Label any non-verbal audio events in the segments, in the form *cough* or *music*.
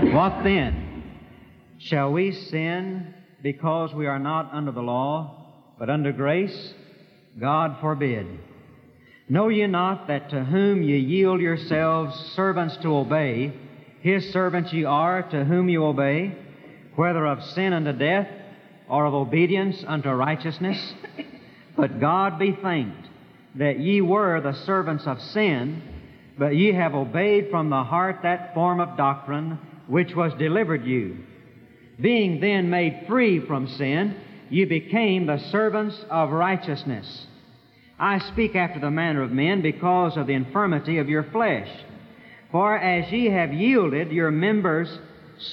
What then? Shall we sin because we are not under the law, but under grace? God forbid. Know ye not that to whom ye yield yourselves servants to obey, his servants ye are to whom ye obey, whether of sin unto death, or of obedience unto righteousness? But God be thanked that ye were the servants of sin, but ye have obeyed from the heart that form of doctrine which was delivered you. Being then made free from sin, ye became the servants of righteousness. I speak after the manner of men because of the infirmity of your flesh. For as ye have yielded your members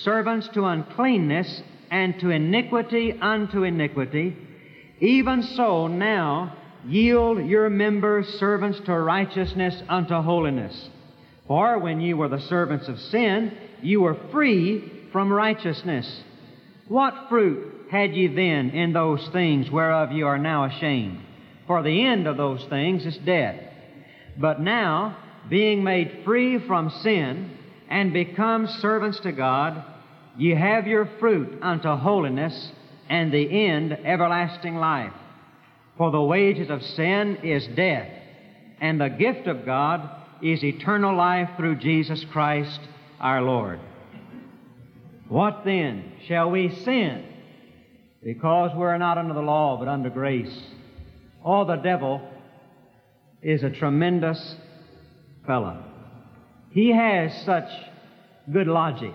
servants to uncleanness and to iniquity unto iniquity, even so now yield your members servants to righteousness unto holiness. For when ye were the servants of sin, you were free from righteousness. What fruit had ye then in those things whereof ye are now ashamed? For the end of those things is death. But now, being made free from sin and become servants to God, ye have your fruit unto holiness and the end everlasting life. For the wages of sin is death, and the gift of God is eternal life through Jesus Christ our Lord. What then? Shall we sin? Because we're not under the law, but under grace. Oh, the devil is a tremendous fellow. He has such good logic.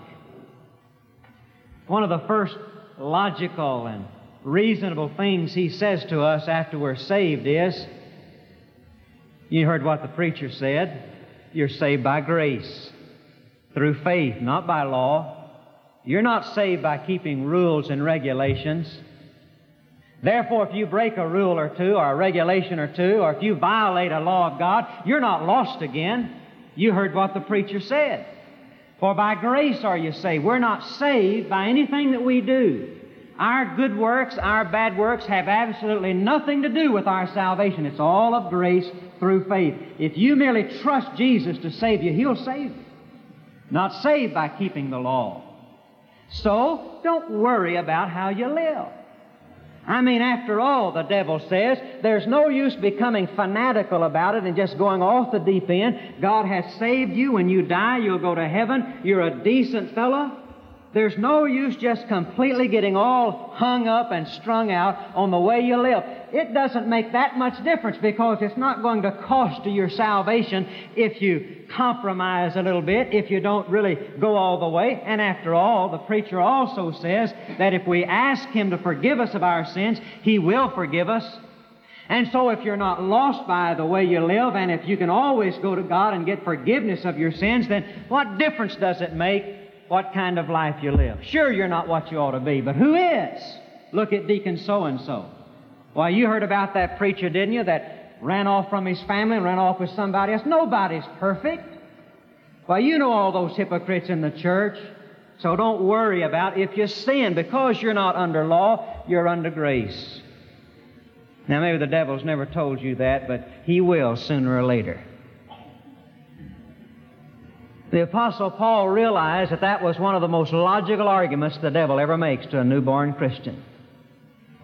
One of the first logical and reasonable things he says to us after we're saved is, you heard what the preacher said, you're saved by grace, through faith, not by law. You're not saved by keeping rules and regulations. Therefore, if you break a rule or two, or a regulation or two, or if you violate a law of God, you're not lost again. You heard what the preacher said. For by grace are you saved. We're not saved by anything that we do. Our good works, our bad works have absolutely nothing to do with our salvation. It's all of grace through faith. If you merely trust Jesus to save you, He'll save you. Not saved by keeping the law. So, don't worry about how you live. I mean, after all, the devil says, there's no use becoming fanatical about it and just going off the deep end. God has saved you. When you die, you'll go to heaven. You're a decent fellow. There's no use just completely getting all hung up and strung out on the way you live. It doesn't make that much difference because it's not going to cost you your salvation if you compromise a little bit, if you don't really go all the way. And after all, the preacher also says that if we ask Him to forgive us of our sins, He will forgive us. And so if you're not lost by the way you live, and if you can always go to God and get forgiveness of your sins, then what difference does it make what kind of life you live. Sure, you're not what you ought to be, but who is? Look at Deacon so and so. Why, you heard about that preacher, didn't you, that ran off from his family and ran off with somebody else? Nobody's perfect. Why, you know all those hypocrites in the church. So don't worry about if you sin. Because you're not under law, you're under grace. Now, maybe the devil's never told you that, but he will sooner or later. The Apostle Paul realized that that was one of the most logical arguments the devil ever makes to a newborn Christian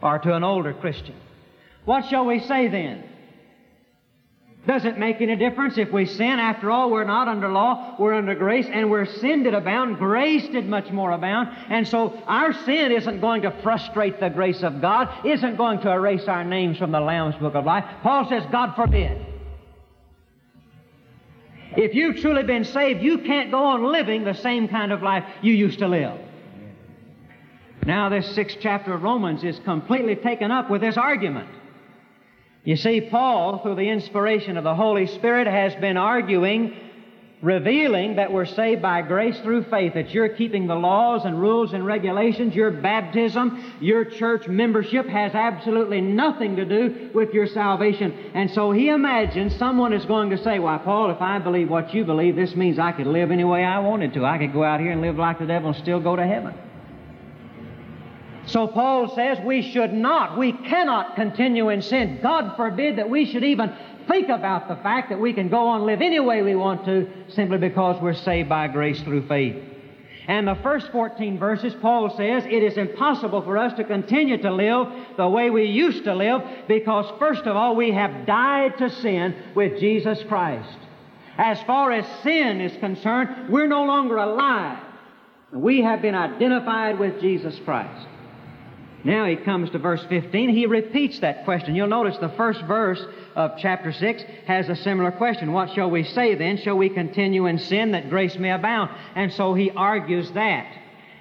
or to an older Christian. What shall we say then? Does it make any difference if we sin? After all, we're not under law, we're under grace, and where sin did abound, grace did much more abound. And so our sin isn't going to frustrate the grace of God, isn't going to erase our names from the Lamb's Book of Life. Paul says, God forbid. If you've truly been saved, you can't go on living the same kind of life you used to live. Now, this sixth chapter of Romans is completely taken up with this argument. You see, Paul, through the inspiration of the Holy Spirit, has been arguing revealing that we're saved by grace through faith, that you're keeping the laws and rules and regulations, your baptism, your church membership has absolutely nothing to do with your salvation. And so he imagines someone is going to say, Why, Paul, if I believe what you believe, this means I could live any way I wanted to. I could go out here and live like the devil and still go to heaven. So Paul says we should not, we cannot continue in sin. God forbid that we should even think about the fact that we can go on live any way we want to simply because we're saved by grace through faith. And the first 14 verses, Paul says, it is impossible for us to continue to live the way we used to live because, first of all, we have died to sin with Jesus Christ. As far as sin is concerned, we're no longer alive. We have been identified with Jesus Christ. Now he comes to verse 15. He repeats that question. You'll notice the first verse of chapter 6 has a similar question. What shall we say then? Shall we continue in sin that grace may abound? And so he argues that.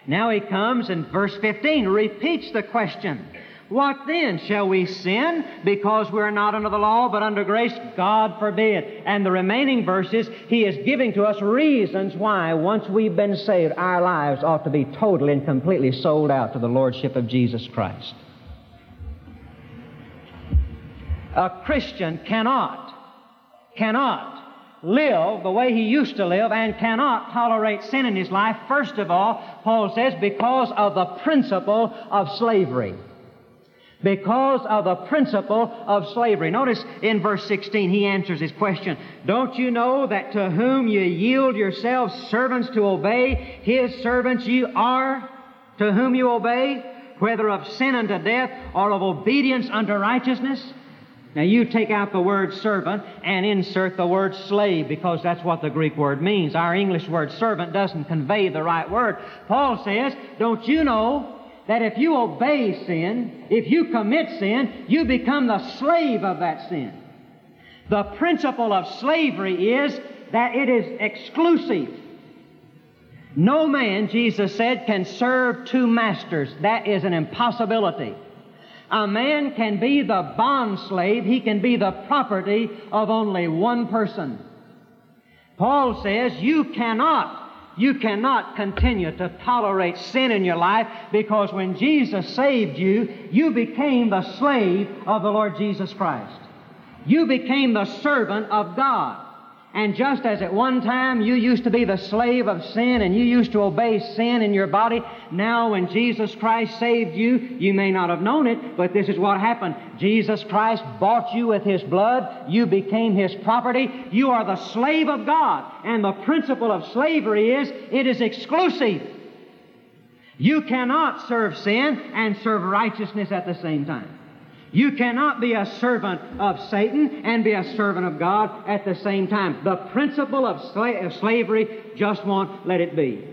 Now he comes in verse 15, repeats the question. What then? Shall we sin because we are not under the law but under grace? God forbid. And the remaining verses, he is giving to us reasons why, once we've been saved, our lives ought to be totally and completely sold out to the Lordship of Jesus Christ. A Christian cannot, cannot live the way he used to live and cannot tolerate sin in his life, first of all, Paul says, because of the principle of slavery because of the principle of slavery. Notice in verse 16, he answers his question. Don't you know that to whom you yield yourselves servants to obey, his servants you are, to whom you obey, whether of sin unto death or of obedience unto righteousness? Now you take out the word servant and insert the word slave because that's what the Greek word means. Our English word servant doesn't convey the right word. Paul says, don't you know that if you obey sin, if you commit sin, you become the slave of that sin. The principle of slavery is that it is exclusive. No man, Jesus said, can serve two masters. That is an impossibility. A man can be the bond slave, he can be the property of only one person. Paul says you cannot you cannot continue to tolerate sin in your life because when Jesus saved you, you became the slave of the Lord Jesus Christ. You became the servant of God. And just as at one time you used to be the slave of sin and you used to obey sin in your body, now when Jesus Christ saved you, you may not have known it, but this is what happened. Jesus Christ bought you with His blood. You became His property. You are the slave of God. And the principle of slavery is it is exclusive. You cannot serve sin and serve righteousness at the same time. You cannot be a servant of Satan and be a servant of God at the same time. The principle of, sla- of slavery just won't let it be.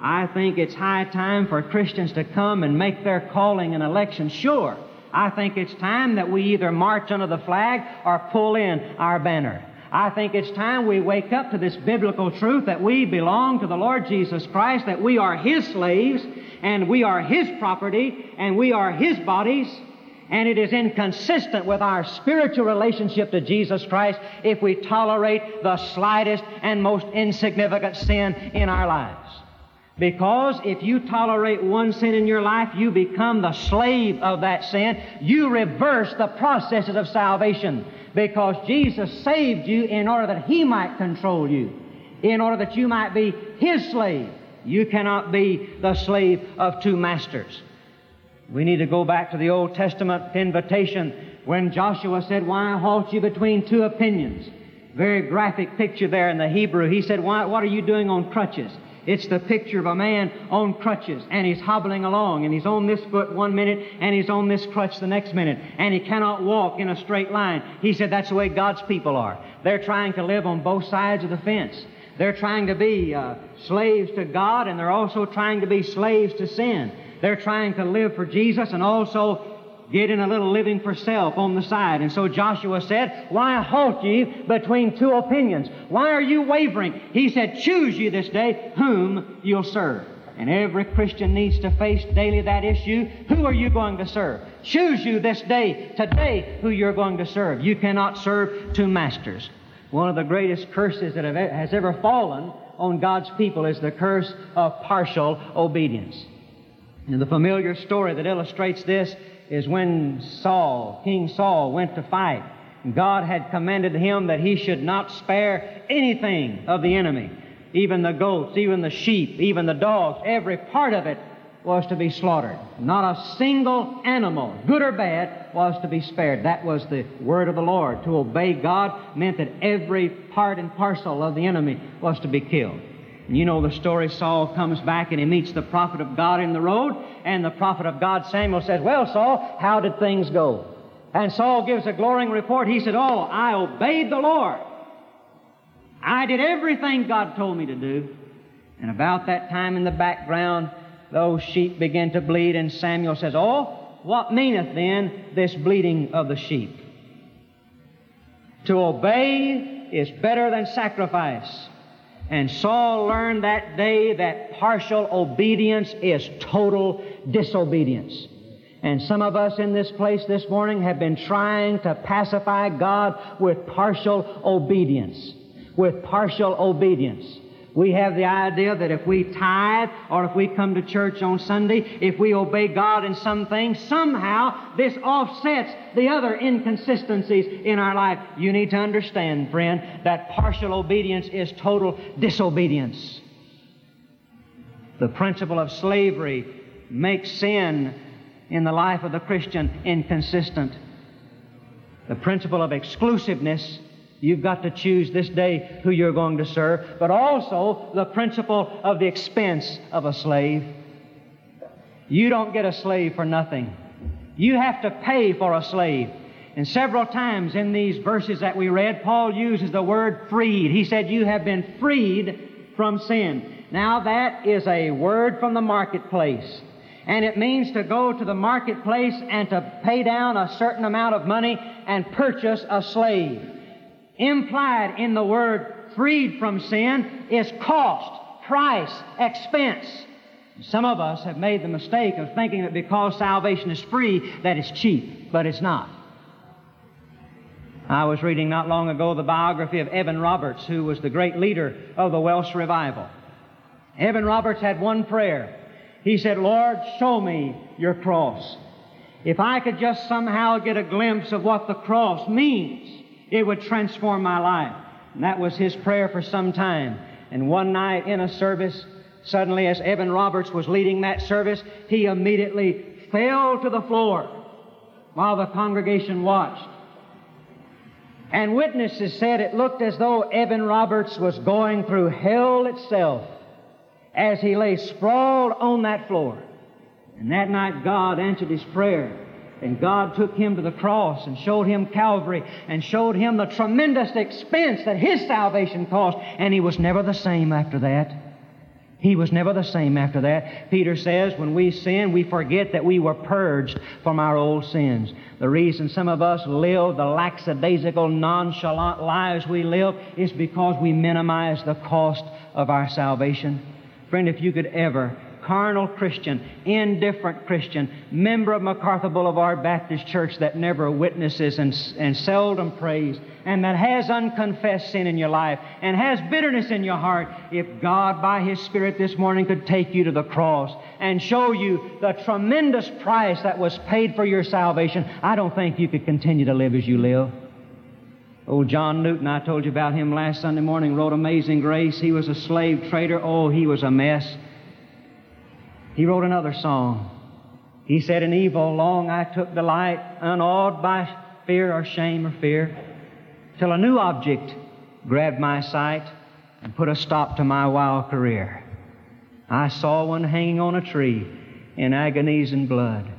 I think it's high time for Christians to come and make their calling and election sure. I think it's time that we either march under the flag or pull in our banner. I think it's time we wake up to this biblical truth that we belong to the Lord Jesus Christ, that we are His slaves, and we are His property, and we are His bodies, and it is inconsistent with our spiritual relationship to Jesus Christ if we tolerate the slightest and most insignificant sin in our lives. Because if you tolerate one sin in your life, you become the slave of that sin. You reverse the processes of salvation because Jesus saved you in order that He might control you, in order that you might be His slave. You cannot be the slave of two masters. We need to go back to the Old Testament invitation when Joshua said, Why halt you between two opinions? Very graphic picture there in the Hebrew. He said, Why, What are you doing on crutches? It's the picture of a man on crutches and he's hobbling along and he's on this foot one minute and he's on this crutch the next minute and he cannot walk in a straight line. He said that's the way God's people are. They're trying to live on both sides of the fence. They're trying to be uh, slaves to God and they're also trying to be slaves to sin. They're trying to live for Jesus and also getting a little living for self on the side. And so Joshua said, Why halt ye between two opinions? Why are you wavering? He said, Choose you this day whom you'll serve. And every Christian needs to face daily that issue. Who are you going to serve? Choose you this day, today, who you're going to serve. You cannot serve two masters. One of the greatest curses that has ever fallen on God's people is the curse of partial obedience. And the familiar story that illustrates this is when Saul, King Saul, went to fight. God had commanded him that he should not spare anything of the enemy, even the goats, even the sheep, even the dogs, every part of it was to be slaughtered. Not a single animal, good or bad, was to be spared. That was the word of the Lord. To obey God meant that every part and parcel of the enemy was to be killed. You know the story Saul comes back and he meets the prophet of God in the road, and the prophet of God Samuel says, Well, Saul, how did things go? And Saul gives a glowing report. He said, Oh, I obeyed the Lord. I did everything God told me to do. And about that time in the background, those sheep begin to bleed, and Samuel says, Oh, what meaneth then this bleeding of the sheep? To obey is better than sacrifice. And Saul learned that day that partial obedience is total disobedience. And some of us in this place this morning have been trying to pacify God with partial obedience. With partial obedience. We have the idea that if we tithe or if we come to church on Sunday, if we obey God in some things, somehow this offsets the other inconsistencies in our life. You need to understand, friend, that partial obedience is total disobedience. The principle of slavery makes sin in the life of the Christian inconsistent. The principle of exclusiveness You've got to choose this day who you're going to serve, but also the principle of the expense of a slave. You don't get a slave for nothing. You have to pay for a slave. And several times in these verses that we read, Paul uses the word freed. He said, You have been freed from sin. Now, that is a word from the marketplace. And it means to go to the marketplace and to pay down a certain amount of money and purchase a slave implied in the word freed from sin is cost, price, expense. Some of us have made the mistake of thinking that because salvation is free, that it's cheap, but it's not. I was reading not long ago the biography of Evan Roberts, who was the great leader of the Welsh revival. Evan Roberts had one prayer. He said, Lord, show me your cross. If I could just somehow get a glimpse of what the cross means, it would transform my life. And that was his prayer for some time. And one night in a service, suddenly as Evan Roberts was leading that service, he immediately fell to the floor while the congregation watched. And witnesses said it looked as though Evan Roberts was going through hell itself as he lay sprawled on that floor. And that night God answered his prayer. And God took him to the cross and showed him Calvary and showed him the tremendous expense that his salvation cost. And he was never the same after that. He was never the same after that. Peter says, when we sin, we forget that we were purged from our old sins. The reason some of us live the lackadaisical, nonchalant lives we live is because we minimize the cost of our salvation. Friend, if you could ever carnal Christian, indifferent Christian, member of MacArthur Boulevard Baptist Church that never witnesses and, and seldom prays, and that has unconfessed sin in your life and has bitterness in your heart, if God, by His Spirit this morning, could take you to the cross and show you the tremendous price that was paid for your salvation, I don't think you could continue to live as you live. Old John Newton, I told you about him last Sunday morning, wrote Amazing Grace. He was a slave trader. Oh, he was a mess. He wrote another song. He said, In evil long I took delight, unawed by fear or shame or fear, till a new object grabbed my sight and put a stop to my wild career. I saw one hanging on a tree in agonies and blood.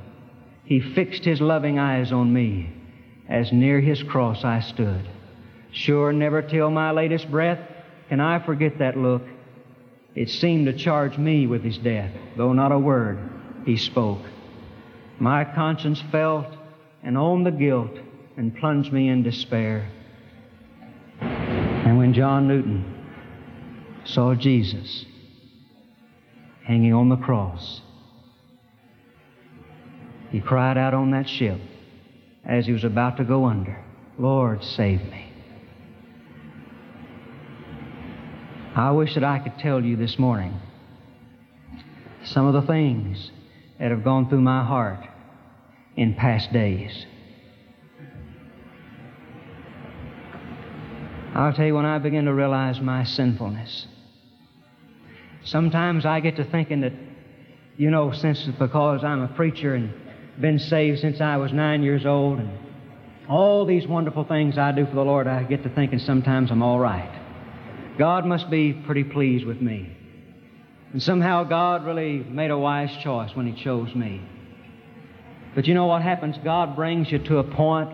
He fixed his loving eyes on me as near his cross I stood. Sure, never till my latest breath can I forget that look it seemed to charge me with his death, though not a word he spoke. My conscience felt and owned the guilt and plunged me in despair. And when John Newton saw Jesus hanging on the cross, he cried out on that ship as he was about to go under, Lord, save me. I wish that I could tell you this morning some of the things that have gone through my heart in past days. I'll tell you when I begin to realize my sinfulness. Sometimes I get to thinking that, you know, since because I'm a preacher and been saved since I was nine years old and all these wonderful things I do for the Lord, I get to thinking sometimes I'm all right. God must be pretty pleased with me. And somehow God really made a wise choice when He chose me. But you know what happens? God brings you to a point.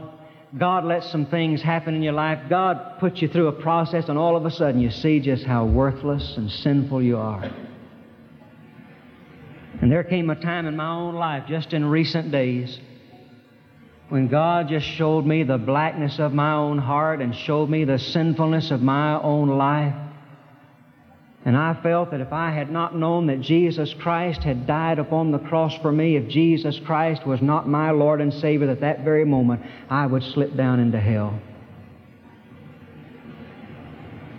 God lets some things happen in your life. God puts you through a process, and all of a sudden you see just how worthless and sinful you are. And there came a time in my own life, just in recent days, when God just showed me the blackness of my own heart and showed me the sinfulness of my own life. And I felt that if I had not known that Jesus Christ had died upon the cross for me, if Jesus Christ was not my Lord and Savior at that very moment, I would slip down into hell.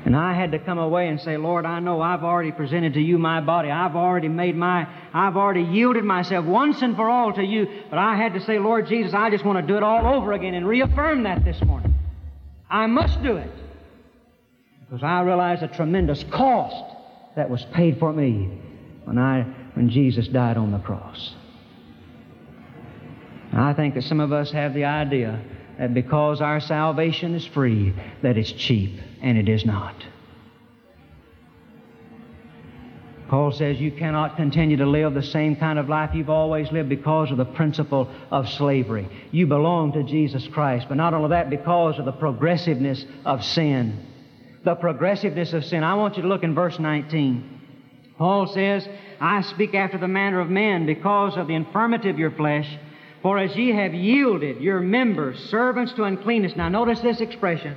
And I had to come away and say, Lord, I know I've already presented to you my body. I've already made my, I've already yielded myself once and for all to you. But I had to say, Lord Jesus, I just want to do it all over again and reaffirm that this morning. I must do it. Because I realize the tremendous cost that was paid for me when, I, when Jesus died on the cross. I think that some of us have the idea that because our salvation is free, that it's cheap, and it is not. Paul says you cannot continue to live the same kind of life you've always lived because of the principle of slavery. You belong to Jesus Christ, but not only that, because of the progressiveness of sin the progressiveness of sin. I want you to look in verse 19. Paul says, I speak after the manner of men because of the infirmity of your flesh. For as ye have yielded your members servants to uncleanness. Now notice this expression.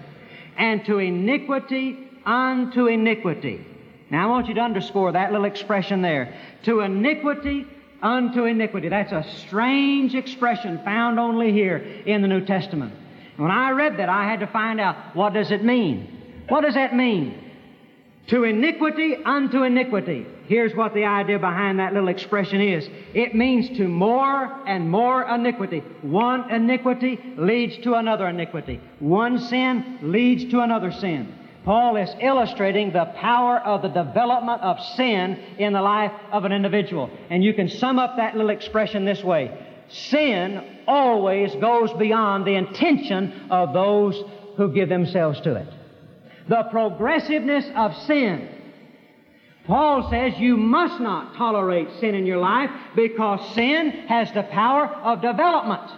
And to iniquity unto iniquity. Now I want you to underscore that little expression there. To iniquity unto iniquity. That's a strange expression found only here in the New Testament. When I read that, I had to find out what does it mean. What does that mean? To iniquity unto iniquity. Here's what the idea behind that little expression is. It means to more and more iniquity. One iniquity leads to another iniquity. One sin leads to another sin. Paul is illustrating the power of the development of sin in the life of an individual. And you can sum up that little expression this way. Sin always goes beyond the intention of those who give themselves to it the progressiveness of sin. Paul says you must not tolerate sin in your life because sin has the power of development.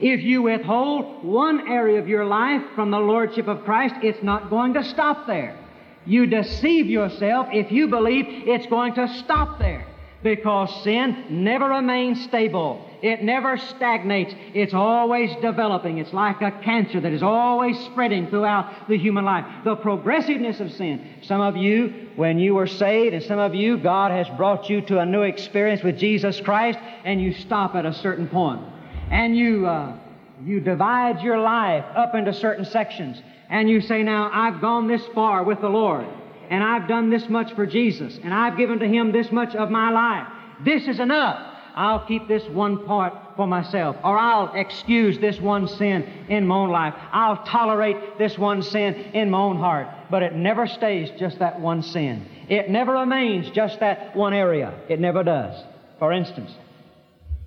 If you withhold one area of your life from the Lordship of Christ, it's not going to stop there. You deceive yourself if you believe it's going to stop there because sin never remains stable. It never stagnates. It's always developing. It's like a cancer that is always spreading throughout the human life. The progressiveness of sin. Some of you, when you were saved, and some of you, God has brought you to a new experience with Jesus Christ, and you stop at a certain point. And you, uh, you divide your life up into certain sections. And you say, now, I've gone this far with the Lord and I've done this much for Jesus, and I've given to Him this much of my life. This is enough. I'll keep this one part for myself, or I'll excuse this one sin in my own life. I'll tolerate this one sin in my own heart. But it never stays just that one sin. It never remains just that one area. It never does. For instance,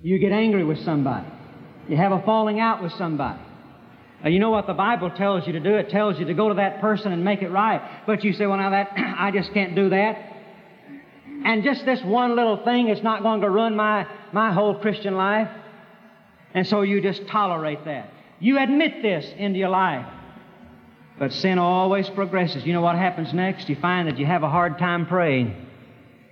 you get angry with somebody. You have a falling out with somebody. Uh, you know what the Bible tells you to do? It tells you to go to that person and make it right. But you say, well, now that, *clears throat* I just can't do that. And just this one little thing is not going to ruin my, my whole Christian life. And so you just tolerate that. You admit this into your life. But sin always progresses. You know what happens next? You find that you have a hard time praying.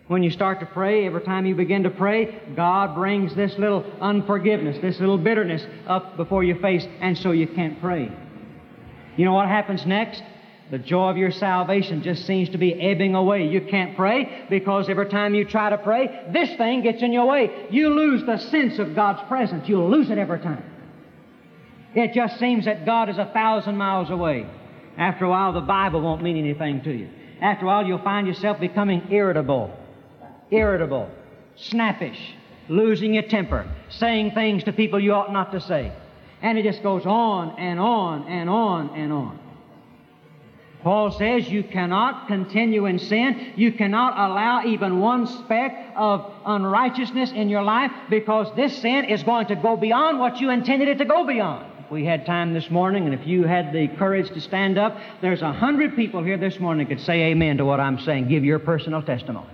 When you start to pray, every time you begin to pray, God brings this little unforgiveness, this little bitterness up before your face, and so you can't pray. You know what happens next? The joy of your salvation just seems to be ebbing away. You can't pray because every time you try to pray, this thing gets in your way. You lose the sense of God's presence. You'll lose it every time. It just seems that God is a thousand miles away. After a while, the Bible won't mean anything to you. After a while, you'll find yourself becoming irritable irritable, snappish, losing your temper, saying things to people you ought not to say. And it just goes on and on and on and on. Paul says you cannot continue in sin. You cannot allow even one speck of unrighteousness in your life because this sin is going to go beyond what you intended it to go beyond. We had time this morning and if you had the courage to stand up, there's a hundred people here this morning could say amen to what I'm saying. Give your personal testimony.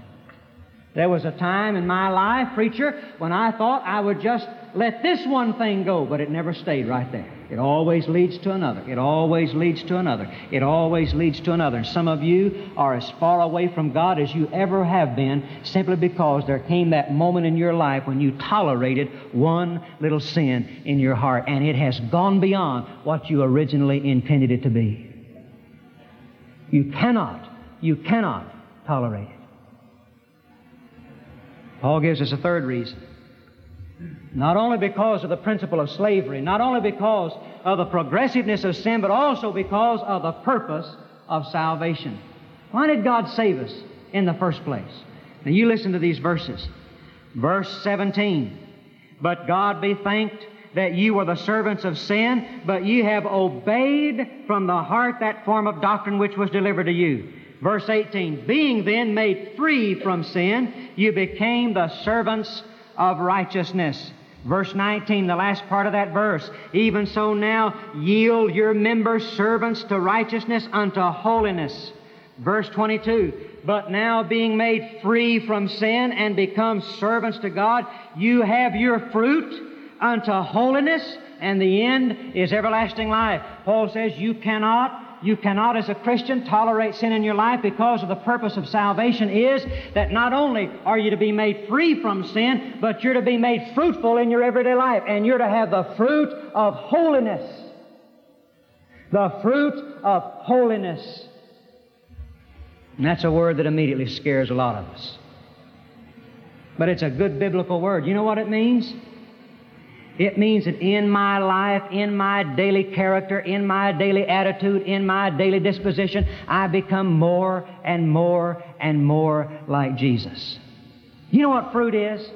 There was a time in my life, preacher, when I thought I would just let this one thing go, but it never stayed right there. It always leads to another. It always leads to another. It always leads to another. And some of you are as far away from God as you ever have been simply because there came that moment in your life when you tolerated one little sin in your heart and it has gone beyond what you originally intended it to be. You cannot, you cannot tolerate it. Paul gives us a third reason. Not only because of the principle of slavery, not only because of the progressiveness of sin, but also because of the purpose of salvation. Why did God save us in the first place? Now you listen to these verses. Verse 17. But God be thanked that you were the servants of sin, but you have obeyed from the heart that form of doctrine which was delivered to you. Verse 18, being then made free from sin, you became the servants of righteousness. Verse 19, the last part of that verse. Even so now yield your members servants to righteousness unto holiness. Verse 22, but now being made free from sin and become servants to God, you have your fruit unto holiness, and the end is everlasting life. Paul says you cannot you cannot, as a Christian, tolerate sin in your life because of the purpose of salvation is that not only are you to be made free from sin, but you're to be made fruitful in your everyday life, and you're to have the fruit of holiness. The fruit of holiness. And that's a word that immediately scares a lot of us. But it's a good biblical word. You know what it means? It means that in my life, in my daily character, in my daily attitude, in my daily disposition, I become more and more and more like Jesus. You know what fruit is?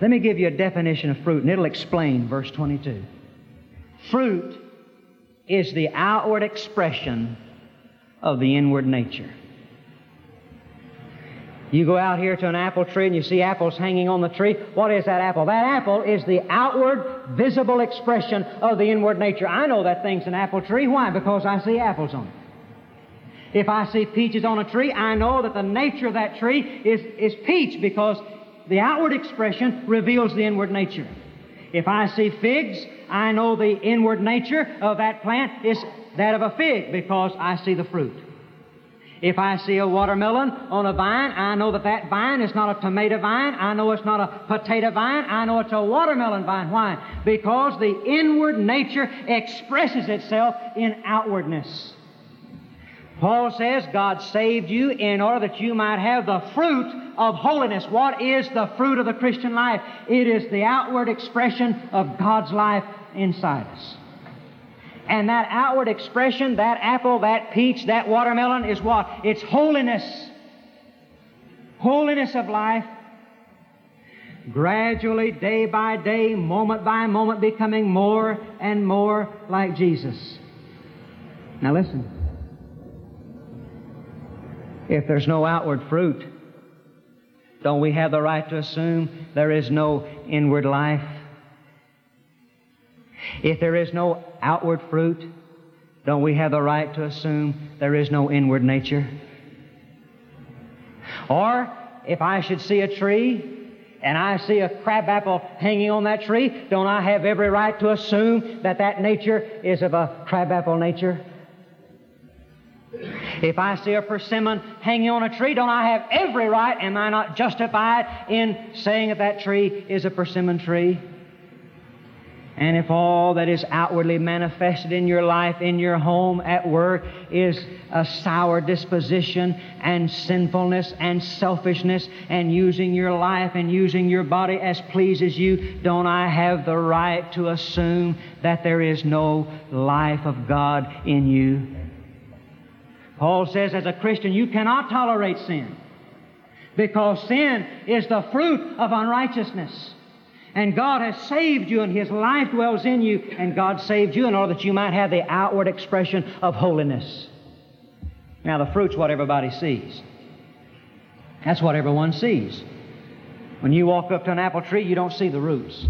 Let me give you a definition of fruit, and it'll explain verse 22. Fruit is the outward expression of the inward nature. You go out here to an apple tree and you see apples hanging on the tree. What is that apple? That apple is the outward, visible expression of the inward nature. I know that thing's an apple tree. Why? Because I see apples on it. If I see peaches on a tree, I know that the nature of that tree is, is peach because the outward expression reveals the inward nature. If I see figs, I know the inward nature of that plant is that of a fig because I see the fruit. If I see a watermelon on a vine, I know that that vine is not a tomato vine. I know it's not a potato vine. I know it's a watermelon vine. Why? Because the inward nature expresses itself in outwardness. Paul says God saved you in order that you might have the fruit of holiness. What is the fruit of the Christian life? It is the outward expression of God's life inside us. And that outward expression, that apple, that peach, that watermelon is what? It's holiness. Holiness of life. Gradually, day by day, moment by moment, becoming more and more like Jesus. Now listen. If there's no outward fruit, don't we have the right to assume there is no inward life? If there is no outward fruit, don't we have the right to assume there is no inward nature? Or if I should see a tree and I see a crabapple hanging on that tree, don't I have every right to assume that that nature is of a crabapple nature? If I see a persimmon hanging on a tree, don't I have every right, am I not justified in saying that that tree is a persimmon tree? And if all that is outwardly manifested in your life, in your home, at work, is a sour disposition and sinfulness and selfishness and using your life and using your body as pleases you, don't I have the right to assume that there is no life of God in you? Paul says, as a Christian, you cannot tolerate sin because sin is the fruit of unrighteousness. And God has saved you, and His life dwells in you, and God saved you in order that you might have the outward expression of holiness. Now, the fruit's what everybody sees. That's what everyone sees. When you walk up to an apple tree, you don't see the roots.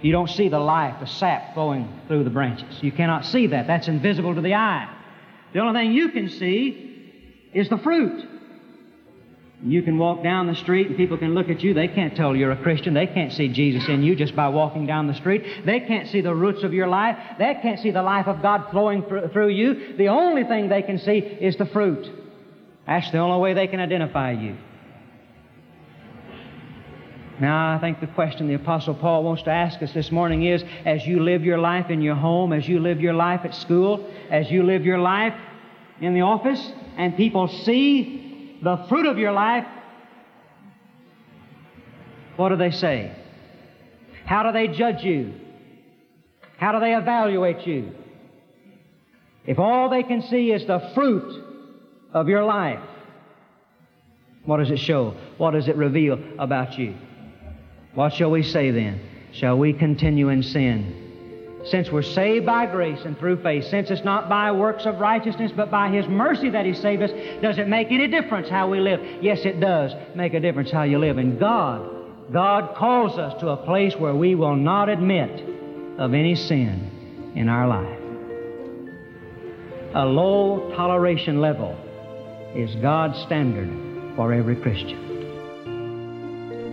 You don't see the life, the sap flowing through the branches. You cannot see that. That's invisible to the eye. The only thing you can see is the fruit. You can walk down the street and people can look at you. They can't tell you're a Christian. They can't see Jesus in you just by walking down the street. They can't see the roots of your life. They can't see the life of God flowing through you. The only thing they can see is the fruit. That's the only way they can identify you. Now, I think the question the Apostle Paul wants to ask us this morning is as you live your life in your home, as you live your life at school, as you live your life in the office, and people see the fruit of your life, what do they say? How do they judge you? How do they evaluate you? If all they can see is the fruit of your life, what does it show? What does it reveal about you? What shall we say then? Shall we continue in sin? Since we're saved by grace and through faith, since it's not by works of righteousness, but by His mercy that He saved us, does it make any difference how we live? Yes, it does make a difference how you live. And God, God calls us to a place where we will not admit of any sin in our life. A low toleration level is God's standard for every Christian.